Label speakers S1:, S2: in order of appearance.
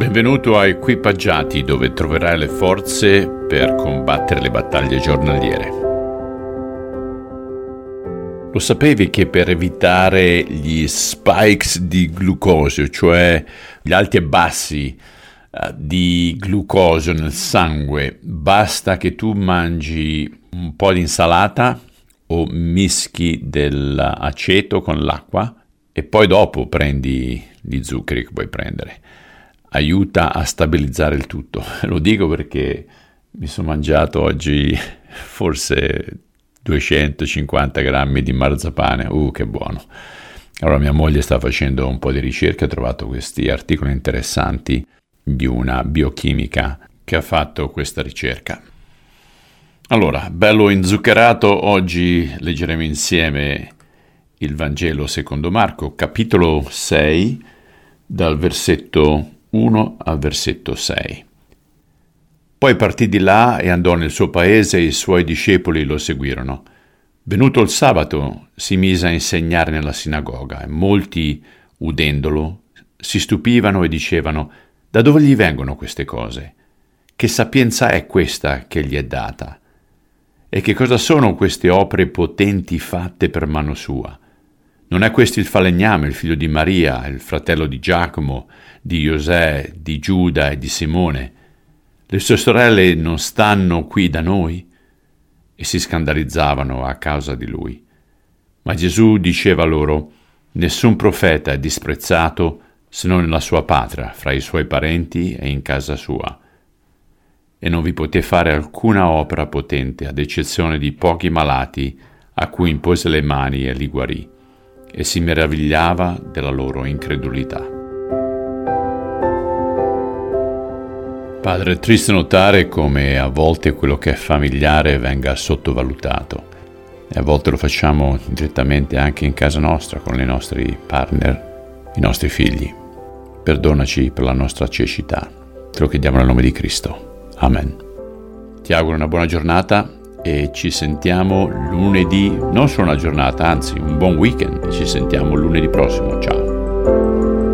S1: Benvenuto a Equipaggiati dove troverai le forze per combattere le battaglie giornaliere. Lo sapevi che per evitare gli spikes di glucosio, cioè gli alti e bassi uh, di glucosio nel sangue, basta che tu mangi un po' di insalata o mischi dell'aceto con l'acqua e poi dopo prendi gli zuccheri che puoi prendere aiuta a stabilizzare il tutto. Lo dico perché mi sono mangiato oggi forse 250 grammi di marzapane. Uh, che buono! Allora mia moglie sta facendo un po' di ricerca, ha trovato questi articoli interessanti di una biochimica che ha fatto questa ricerca. Allora, bello inzuccherato, oggi leggeremo insieme il Vangelo secondo Marco, capitolo 6, dal versetto 1 al versetto 6. Poi partì di là e andò nel suo paese e i suoi discepoli lo seguirono. Venuto il sabato si mise a insegnare nella sinagoga e molti, udendolo, si stupivano e dicevano Da dove gli vengono queste cose? Che sapienza è questa che gli è data? E che cosa sono queste opere potenti fatte per mano sua? Non è questo il falegname, il figlio di Maria, il fratello di Giacomo, di Josè, di Giuda e di Simone? Le sue sorelle non stanno qui da noi? E si scandalizzavano a causa di lui. Ma Gesù diceva loro, Nessun profeta è disprezzato se non nella sua patria, fra i suoi parenti e in casa sua. E non vi poté fare alcuna opera potente, ad eccezione di pochi malati a cui impose le mani e li guarì e si meravigliava della loro incredulità. Padre, è triste notare come a volte quello che è familiare venga sottovalutato e a volte lo facciamo direttamente anche in casa nostra con i nostri partner, i nostri figli. Perdonaci per la nostra cecità. Te lo chiediamo nel nome di Cristo. Amen. Ti auguro una buona giornata e ci sentiamo lunedì, non solo una giornata, anzi un buon weekend, ci sentiamo lunedì prossimo, ciao.